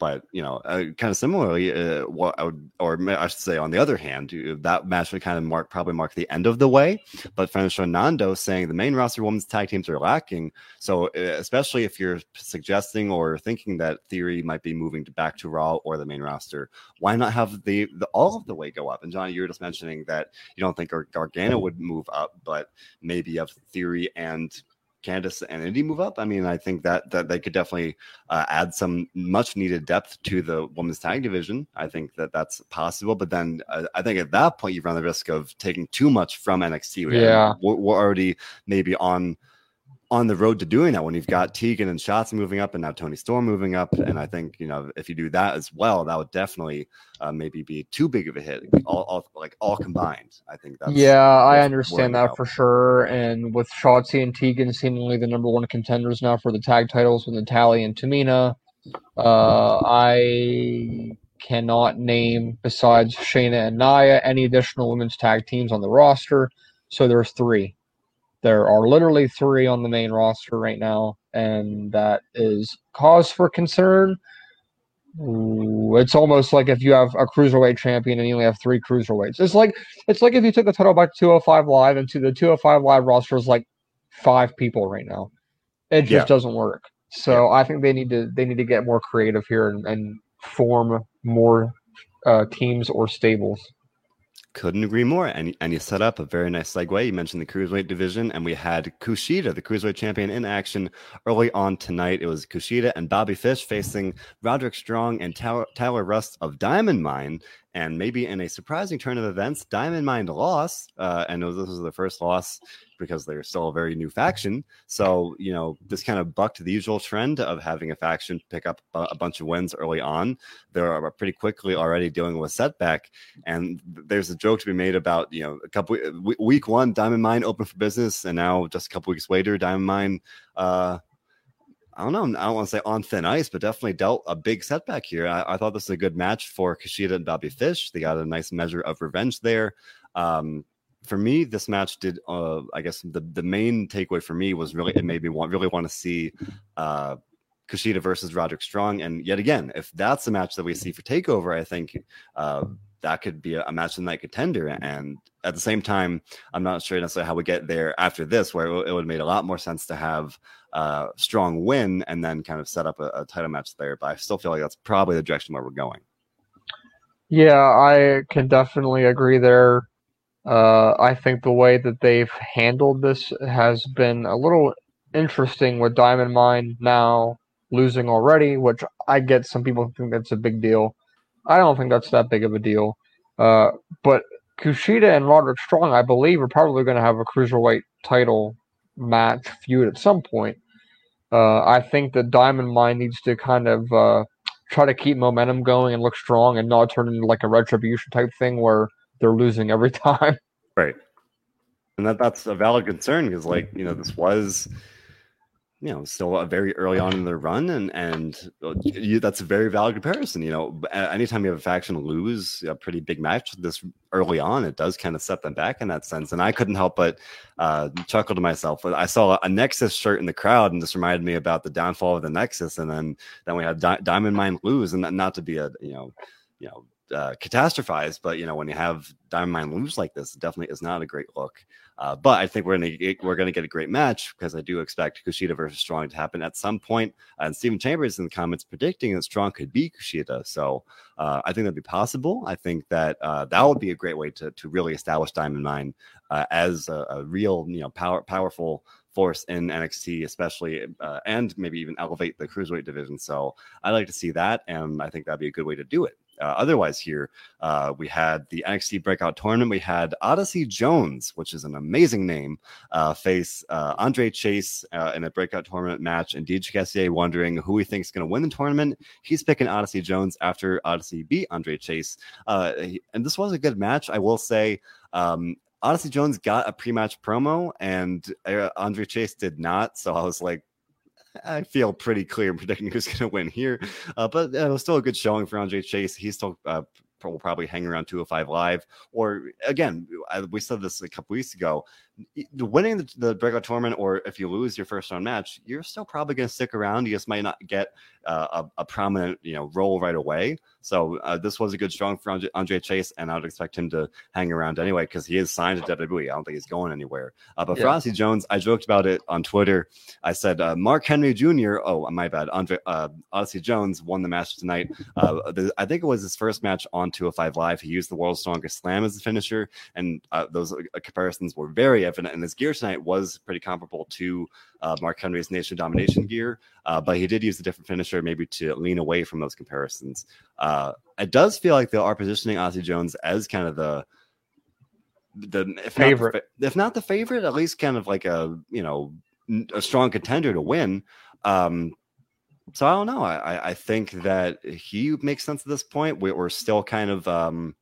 but you know, uh, kind of similarly, uh, what I would, or I should say, on the other hand, that match would kind of mark probably mark the end of the way. But Fernando Nando saying the main roster women's tag teams are lacking. So uh, especially if you're suggesting or thinking that Theory might be moving to back to Raw or the main roster, why not have the, the all of the way go up? And Johnny, you were just mentioning that you don't think Gargano would move up, but maybe have Theory and Candice and Indi move up, I mean, I think that that they could definitely uh, add some much needed depth to the women's tag division. I think that that's possible, but then uh, I think at that point you run the risk of taking too much from NXT. Yeah, we're, we're already maybe on on the road to doing that when you've got Tegan and Shotzi moving up and now Toni Storm moving up. And I think, you know, if you do that as well, that would definitely uh, maybe be too big of a hit, all, all like all combined. I think that's. Yeah, I understand that for sure. And with Shotzi and Tegan seemingly the number one contenders now for the tag titles with Natalya and Tamina, uh, I cannot name, besides Shayna and Nia, any additional women's tag teams on the roster. So there's three. There are literally three on the main roster right now, and that is cause for concern. It's almost like if you have a cruiserweight champion and you only have three cruiserweights. It's like it's like if you took the title back to 205 Live and to the 205 Live roster is like five people right now. It just yeah. doesn't work. So yeah. I think they need to they need to get more creative here and, and form more uh, teams or stables. Couldn't agree more. And, and you set up a very nice segue. You mentioned the cruiserweight division, and we had Kushida, the cruiserweight champion, in action early on tonight. It was Kushida and Bobby Fish facing Roderick Strong and Tyler, Tyler Rust of Diamond Mine. And maybe in a surprising turn of events, Diamond Mine lost. Uh, and this was the first loss because they're still a very new faction. So, you know, this kind of bucked the usual trend of having a faction pick up a bunch of wins early on. They're pretty quickly already dealing with setback. And there's a joke to be made about, you know, a couple week one, Diamond Mine open for business. And now just a couple weeks later, Diamond Mine, uh, I don't know. I don't want to say on thin ice, but definitely dealt a big setback here. I, I, thought this was a good match for Kushida and Bobby Fish. They got a nice measure of revenge there. Um, for me, this match did. Uh, I guess the the main takeaway for me was really it made me want really want to see uh, Kushida versus Roderick Strong, and yet again, if that's the match that we see for Takeover, I think uh, that could be a, match of the night contender. And at the same time, I'm not sure necessarily how we get there after this, where it, it would have made a lot more sense to have a Strong win and then kind of set up a, a title match there. But I still feel like that's probably the direction where we're going. Yeah, I can definitely agree there. Uh, I think the way that they've handled this has been a little interesting with Diamond Mine now losing already, which I get some people think that's a big deal. I don't think that's that big of a deal. Uh, but Kushida and Roderick Strong, I believe, are probably going to have a cruiserweight title match feud at some point. Uh, I think that Diamond Mine needs to kind of uh, try to keep momentum going and look strong and not turn into like a retribution type thing where they're losing every (laughs) time. Right. And that that's a valid concern because like, you know, this was you know still very early on in their run and and uh, you, that's a very valid comparison you know anytime you have a faction lose a pretty big match this early on it does kind of set them back in that sense and i couldn't help but uh, chuckle to myself i saw a nexus shirt in the crowd and this reminded me about the downfall of the nexus and then then we had Di- diamond mine lose and not to be a you know you know uh, catastrophize, but you know when you have Diamond Mine lose like this, it definitely is not a great look. Uh, but I think we're gonna get, we're gonna get a great match because I do expect Kushida versus Strong to happen at some point. And Stephen Chambers in the comments predicting that Strong could be Kushida, so uh, I think that'd be possible. I think that uh, that would be a great way to to really establish Diamond Mine uh, as a, a, real you know power powerful force in NXT, especially, uh, and maybe even elevate the cruiserweight division. So I like to see that, and I think that'd be a good way to do it. Uh, otherwise, here uh, we had the NXT Breakout Tournament. We had Odyssey Jones, which is an amazing name, uh, face uh, Andre Chase uh, in a Breakout Tournament match, and DJ Cassier wondering who he thinks is going to win the tournament. He's picking Odyssey Jones after Odyssey beat Andre Chase, uh, and this was a good match. I will say. Um, Odyssey Jones got a pre-match promo, and Andre Chase did not. So I was like, I feel pretty clear in (laughs) predicting who's going to win here. Uh, but uh, it was still a good showing for Andre Chase. He's still uh, will probably hang around 205 live. Or again, we said this a couple weeks ago. Winning the, the breakout tournament, or if you lose your first round match, you're still probably going to stick around. You just might not get uh, a, a, prominent, you know, role right away. So uh, this was a good strong for Andre, Andre, Chase, and I would expect him to hang around anyway because he is signed to WWE. I don't think he's going anywhere. Uh, but yeah. for Odyssey Jones, I joked about it on Twitter. I said uh, Mark Henry Jr. Oh, my bad. Andre uh, Odyssey Jones won the match tonight. Uh, the, I think it was his first match on 205 Live. He used the World's Strongest Slam as the finisher, and those comparisons were very evident. And his gear tonight was pretty comparable to Mark Henry's Nation Domination gear, but he did use a different finisher, maybe to lean away from those comparisons. Uh, it does feel like they are positioning Odyssey Jones as kind of the the if favorite, not the, if not the favorite, at least kind of like a you know a strong contender to win. Um, so I don't know. I I think that he makes sense at this point. We, are still kind of um,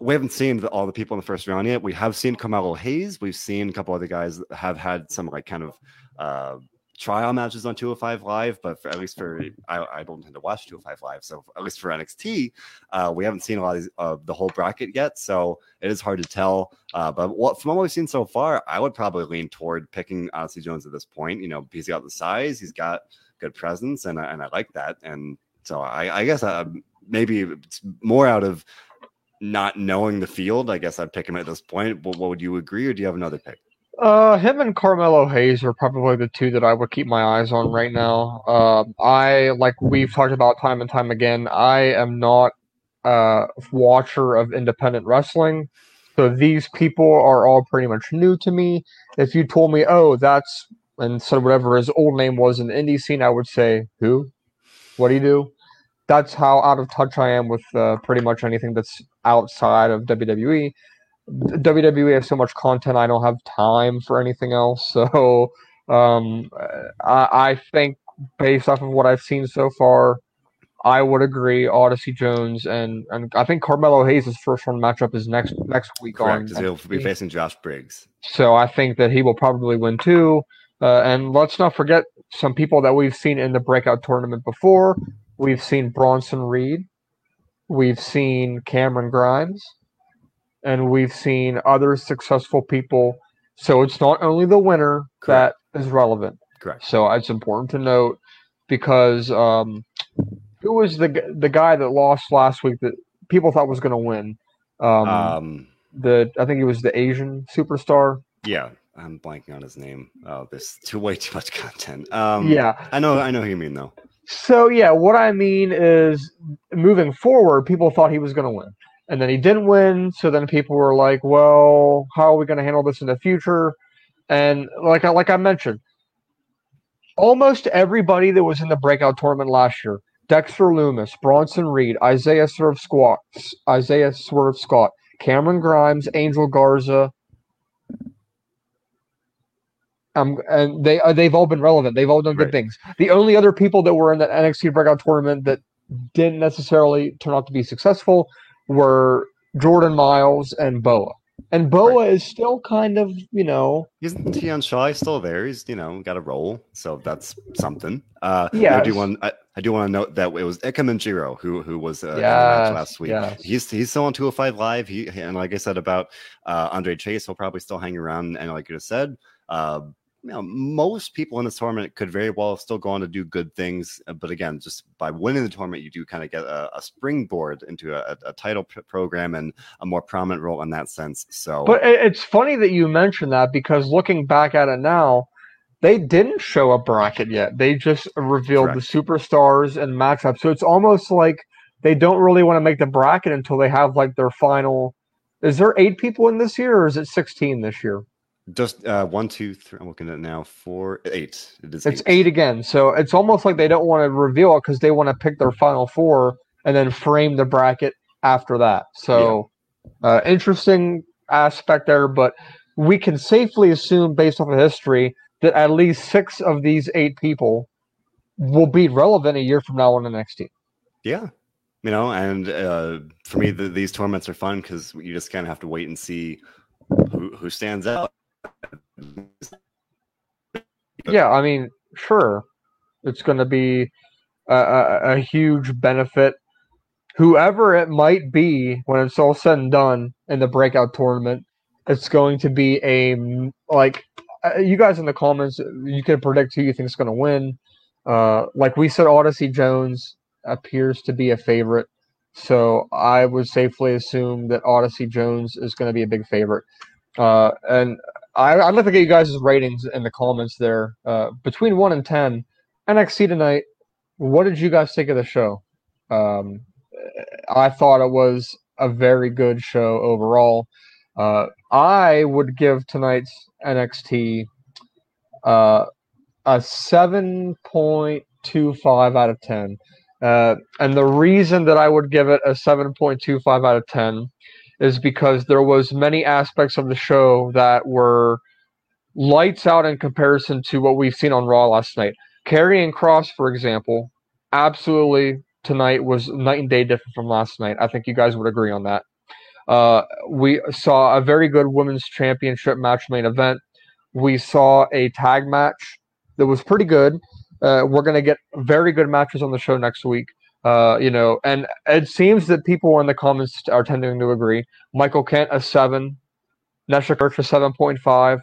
we haven't seen the, all the people in the first round yet. We have seen Carmelo Hayes. We've seen a couple other guys have had some like kind of uh, trial matches on 205 Live, but for, at least for I, I, don't tend to watch 205 Live, so at least for NXT, uh, we haven't seen a lot of uh, the whole bracket yet, so it is hard to tell. Uh, but what from what we've seen so far, I would probably lean toward picking Odyssey Jones at this point. You know, he's got the size, he's got good presence, and and I like that. And so I, I guess I, uh, maybe it's more out of not knowing the field. I guess I'd pick him at this point. But what would you agree, or do you have another pick? Uh, him and Carmelo Hayes are probably the two that I would keep my eyes on right now. Uh, I like we've talked about time and time again. I am not a watcher of independent wrestling, so these people are all pretty much new to me. If you told me, "Oh, that's," and said whatever his old name was in the indie scene, I would say, "Who? What do you do?" That's how out of touch I am with uh, pretty much anything that's outside of WWE. WWE has so much content, I don't have time for anything else. (laughs) So um, I, I, think, based off of what I've seen so far, I would agree. Odyssey Jones and and I think Carmelo Hayes' first round matchup is next next week Correct, on. He'll be facing Josh Briggs. So I think that he will probably win too. Uh, and let's not forget some people that we've seen in the breakout tournament before. We've seen Bronson Reed. We've seen Cameron Grimes and we've seen other successful people. So it's not only the winner Correct. that is relevant. Correct. So it's important to note because um, who was the the guy that lost last week that people thought was going to win? Um, um, the I think it was the Asian superstar. Yeah, I'm blanking on his name. Oh, this too way too much content. Um, yeah, I know, I know who you mean though. So yeah, what I mean is, moving forward, people thought he was going to win and then he didn't win. So then people were like, "Well, how are we going to handle this in the future?" And like I like I mentioned, almost everybody that was in the breakout tournament last year: Dexter Lumis, Bronson Reed, Isaiah Swerve Scott, Isaiah Swerve Scott, Cameron Grimes, Angel Garza. Um, and they uh, they've all been relevant. They've all done good right. things. The only other people that were in that NXT breakout tournament that didn't necessarily turn out to be successful were Jordan Myles and Boa. And Boa right. is still kind of, you know. Isn't Tian Sha still there? He's, you know, got a role. So that's something. Uh, yeah. I do want I, I, do want to note that it was Ikemen Jiro who who was uh, yes, last week. Yes. He's he's still on 205 Live. He and like I said about uh, Andre Chase, he'll probably still hang around. And like you just said, uh, you know, most people in this tournament could very well still go on to do good things. Uh, but again, just by winning the tournament, you do kind of get a, a springboard into a, a title p- program and a more prominent role in that sense. So, but it's funny that you mentioned that because looking back at it now, they didn't show a bracket yet. They just revealed Correct. the superstars and matchups. So it's almost like they don't really want to make the bracket until they have like their final. Is there eight people in this year, or is it sixteen this year? Just uh, one, two, three. I'm looking at it now. Four, eight. It is. It's eight. eight again. So it's almost like they don't want to reveal it because they want to pick their final four and then frame the bracket after that. So yeah. uh, interesting aspect there, but we can safely assume, based off of history, that at least six of these eight people will be relevant a year from now on the next team. Yeah, you know, and uh, for me, the, these tournaments are fun because you just kind of have to wait and see who, who stands out yeah, I mean, sure, it's going to be a, a, a, huge benefit. Whoever it might be when it's all said and done in the breakout tournament, it's going to be a like uh, you guys in the comments. You can predict who you think is going to win. Uh, like we said, Odyssey Jones appears to be a favorite. So I would safely assume that Odyssey Jones is going to be a big favorite. Uh, and I, would like to get you guys' ratings in the comments there. Uh, between 1 and 10, NXT tonight, what did you guys think of the show? Um, I thought it was a very good show overall. Uh, I would give tonight's NXT uh, a 7.25 out of 10. Uh, and the reason that I would give it a 7.25 out of 10 is because there was many aspects of the show that were lights out in comparison to what we've seen on Raw last night. Karrion Kross, for example, absolutely tonight was night and day different from last night. I think you guys would agree on that. Uh, we saw a very good women's championship match main event. We saw a tag match that was pretty good. Uh, we're going to get very good matches on the show next week. Uh, you know, and it seems that people in the comments are tending to agree. Michael Kent a seven, Nesha Kirch a seven point five,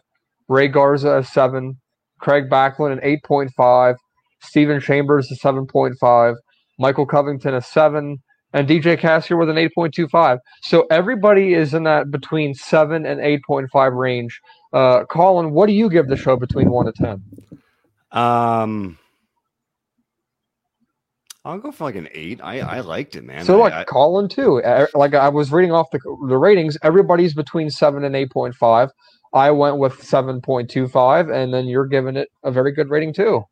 Ray Garza a seven, Craig Backlund an eight point five, Stephen Chambers a seven point five, Michael Covington a seven, and DJ Cassier with an eight point two five. So everybody is in that between seven and eight point five range. Uh, Colin, what do you give the show between one to ten? Um. I'll go for like an eight. I, I liked it, man. So I, like I, Colin too. Like I was reading off the the ratings. Everybody's between seven and eight point five. I went with seven point two five, and then you're giving it a very good rating too.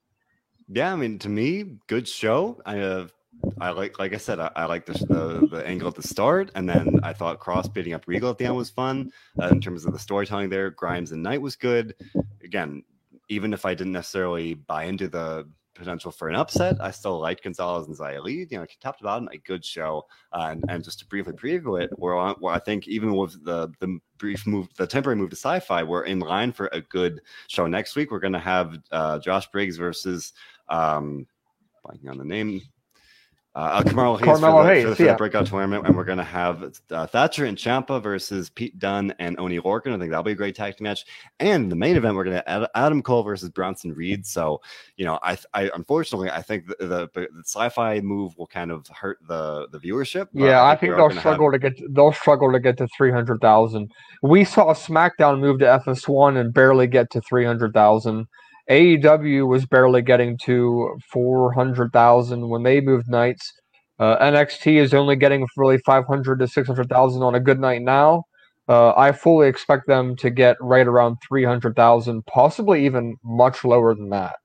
Yeah, I mean, to me, good show. I uh, I like, like I said, I, I like the, the, the angle at the start, and then I thought Kross beating up Regal at the end was fun. Uh, in terms of the storytelling, there, Grimes and Knight was good. Again, even if I didn't necessarily buy into the potential for an upset. I still like Gonzalez and Xia Li. You know, top to bottom, a good show. Uh, and, and just to briefly preview it, where I think even with the the brief move, the temporary move to Syfy, we're in line for a good show next week. We're going to have uh, Josh Briggs versus um, blanking on the name. Uh, Carmelo Hayes Carmelo for the, Hayes, for the, for yeah. the breakout tournament, and we're going to have uh, Thatcher and Ciampa versus Pete Dunne and Oni Lorcan. I think that'll be a great tag team match. And the main event, we're going to have Adam Cole versus Bronson Reed. So, you know, I, I unfortunately, I think the, the, the Syfy move will kind of hurt the the viewership. Yeah, I think they'll struggle have- to get they'll struggle to get to three hundred thousand. We saw SmackDown move to FS1 and barely get to three hundred thousand. AEW was barely getting to four hundred thousand when they moved nights. Uh, NXT is only getting really five hundred to six hundred thousand on a good night now. Uh, I fully expect them to get right around three hundred thousand, possibly even much lower than that.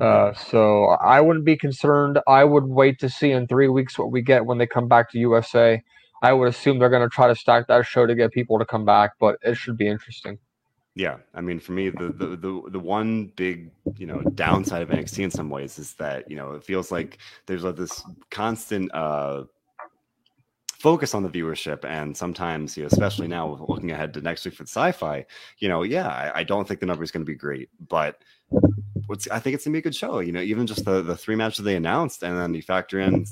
Uh, so I wouldn't be concerned. I would wait to see in three weeks what we get when they come back to USA. I would assume they're going to try to stack that show to get people to come back, but it should be interesting. Yeah, I mean, for me, the, the the the one big you know downside of NXT in some ways is that you know it feels like there's like this constant uh, focus on the viewership, and sometimes you know, especially now looking ahead to next week for Syfy, you know, yeah, I, I don't think the number is going to be great, but what's I think it's gonna be a good show. You know, even just the the three matches they announced, and then you factor in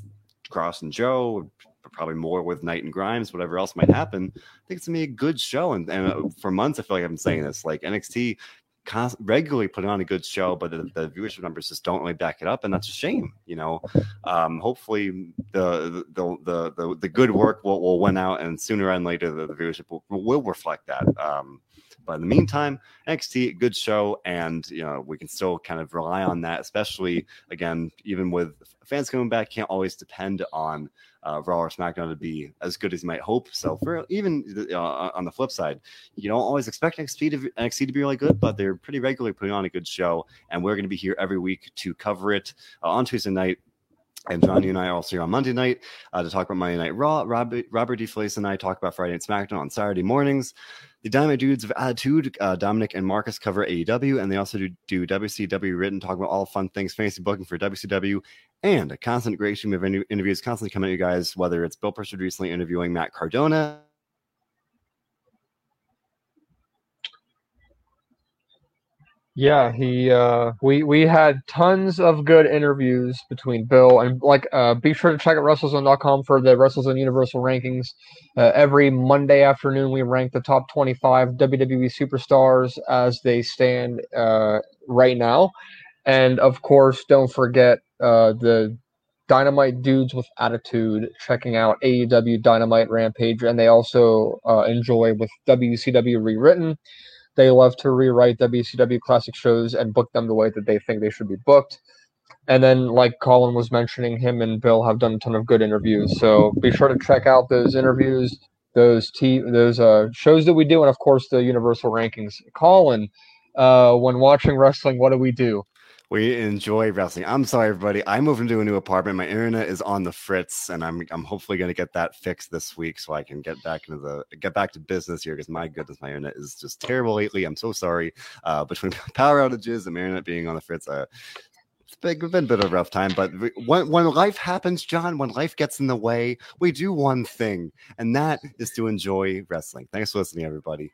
Kross and Joe, probably more with Knight and Grimes, whatever else might happen. I think it's gonna be a good show. And, and uh, for months, I feel like I've been saying this. Like NXT regularly putting on a good show, but the, the viewership numbers just don't really back it up, and that's a shame. You know, um, hopefully the the, the the the good work will, will win out, and sooner and later the, the viewership will, will reflect that. Um, but in the meantime, NXT, good show, and you know we can still kind of rely on that, especially again, even with fans coming back, can't always depend on uh, Raw or SmackDown to be as good as you might hope. So for even uh, on the flip side, you don't always expect NXT to, NXT to be really good, but they're pretty regularly putting on a good show, and we're going to be here every week to cover it uh, on Tuesday night. And John, you and I are also here on Monday night uh, to talk about Monday Night Raw. Robert, Robert D. And I talk about Friday Night SmackDown on Saturday mornings. The Dynamite Dudes of Attitude, uh, Dominic and Marcus cover AEW, and they also do, do WCW written, talk about all fun things, fantasy booking for WCW, and a constant great stream of inter- interviews constantly coming at you guys, whether it's Bill Pritchard recently interviewing Matt Cardona. Yeah, he uh we we had tons of good interviews between Bill and like uh be sure to check out WrestleZone.com for the WrestleZone Universal rankings. Uh, every Monday afternoon we rank the top 25 WWE superstars as they stand uh right now. And of course, don't forget uh the Dynamite dudes with attitude checking out AEW Dynamite Rampage and they also uh, enjoy with WCW rewritten they love to rewrite WCW classic shows and book them the way that they think they should be booked. And then, like Colin was mentioning, him and Bill have done a ton of good interviews. So be sure to check out those interviews, those t- those uh, shows that we do, and of course the Universal rankings. Colin, uh, when watching wrestling, what do we do? We enjoy wrestling. I'm sorry, everybody. I moved into a new apartment. My internet is on the fritz, and I'm I'm hopefully going to get that fixed this week so I can get back into the get back to business here. Because my goodness, my internet is just terrible lately. I'm so sorry. Uh, between (laughs) power outages and my internet being on the fritz, uh, it's been, been a bit of a rough time. But when when life happens, John, when life gets in the way, we do one thing, and that is to enjoy wrestling. Thanks for listening, everybody.